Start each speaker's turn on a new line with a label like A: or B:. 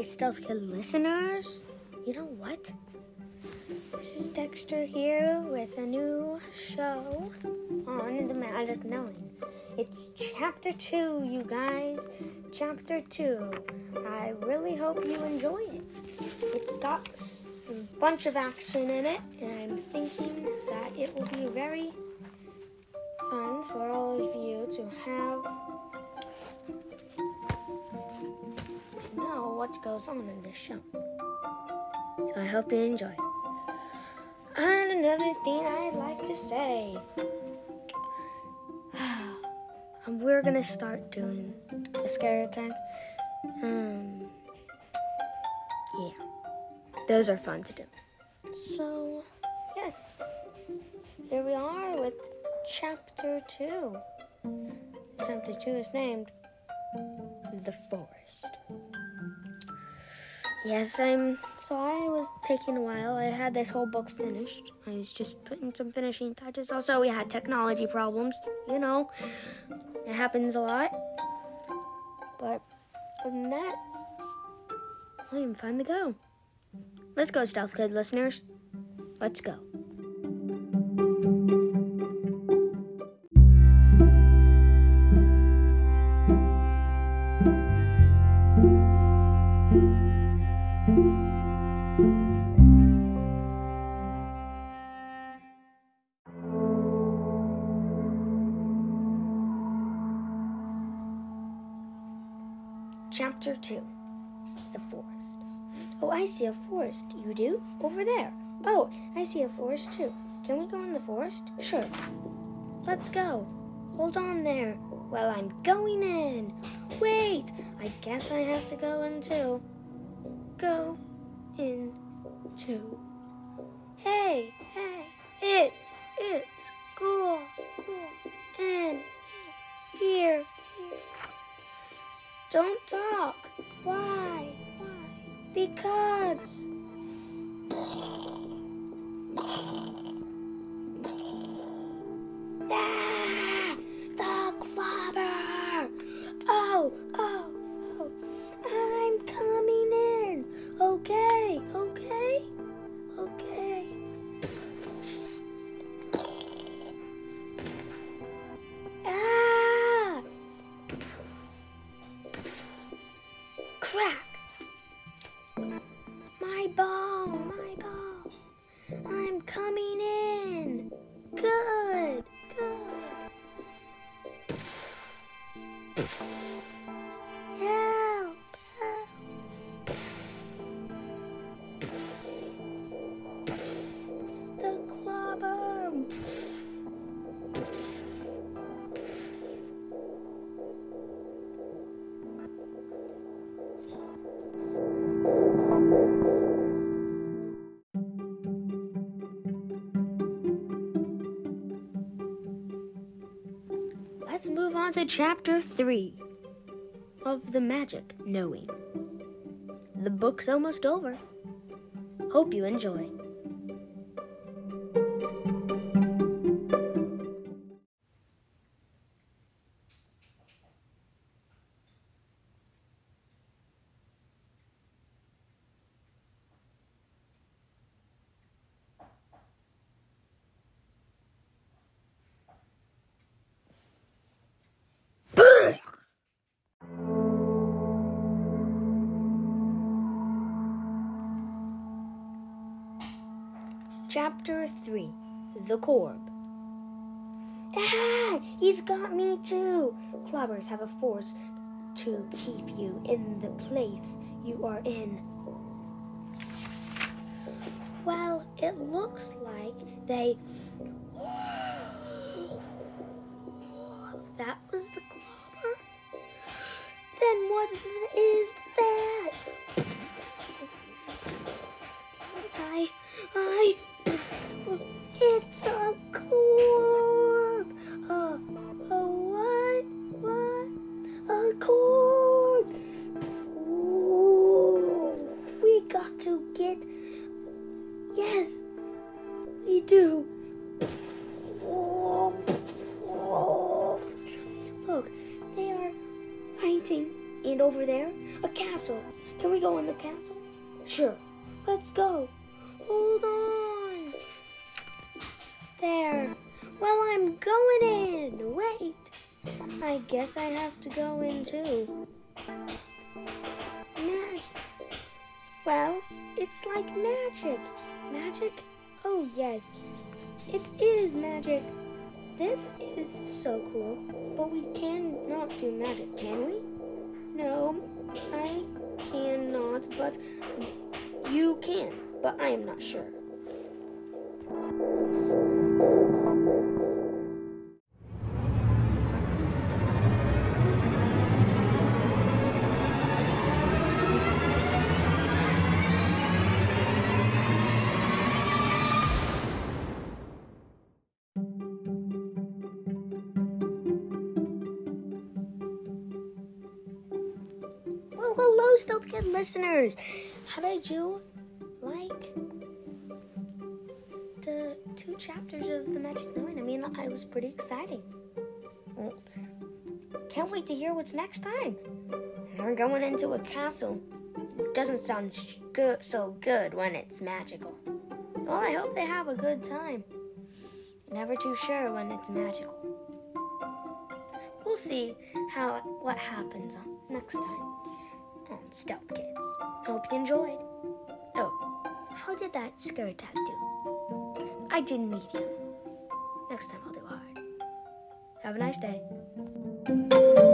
A: Hi, Stealth Kid listeners. You know what? This is Dexter here with a new show on The Magic Knowing. It's chapter two, you guys. Chapter two. I really hope you enjoy it. It's got a bunch of action in it, and I'm thinking that it will be very fun for all of you to have what goes on in this show. So I hope you enjoy. And another thing I'd like to say. um, we're gonna start doing the scary time. Um, yeah, those are fun to do. So, yes, here we are with chapter two. Chapter two is named The Forest. Yes, I'm. So I was taking a while. I had this whole book finished. I was just putting some finishing touches. Also, we had technology problems. You know, it happens a lot. But other than that, I am fine to go. Let's go, Stealth Kid listeners. Let's go. Chapter 2 The Forest. Oh, I see a forest. You do? Over there. Oh, I see a forest too. Can we go in the forest? Sure. Let's go. Hold on there. Well, I'm going in. Wait, I guess I have to go in too. Go in too. Hey, hey, it's, it's cool, cool, and here, here. Don't talk. Why? Why? Because. Ah, I'm coming in. Good, on to chapter 3 of The Magic Knowing. The book's almost over. Hope you enjoy. Chapter 3 The Corb. Ah! He's got me too! Clobbers have a force to keep you in the place you are in. Well, it looks like they. That was the clobber? Then what is that? I. I. get. Yes, we do. Look, they are fighting, and over there, a castle. Can we go in the castle? Sure. Let's go. Hold on. There. Well, I'm going in. Wait. I guess I have to go in too. It's like magic. Magic? Oh, yes. It is magic. This is so cool. But we cannot do magic, can we? No, I cannot, but you can. But I am not sure. Well, get listeners. How did you like the two chapters of The Magic Nine? I mean, I was pretty exciting. Well, can't wait to hear what's next time. They're going into a castle. Doesn't sound sh- good, so good when it's magical. Well, I hope they have a good time. Never too sure when it's magical. We'll see how what happens next time Stealth Kids. Hope you enjoyed. Oh, how did that skirt tag do? I did medium. Next time I'll do hard. Have a nice day.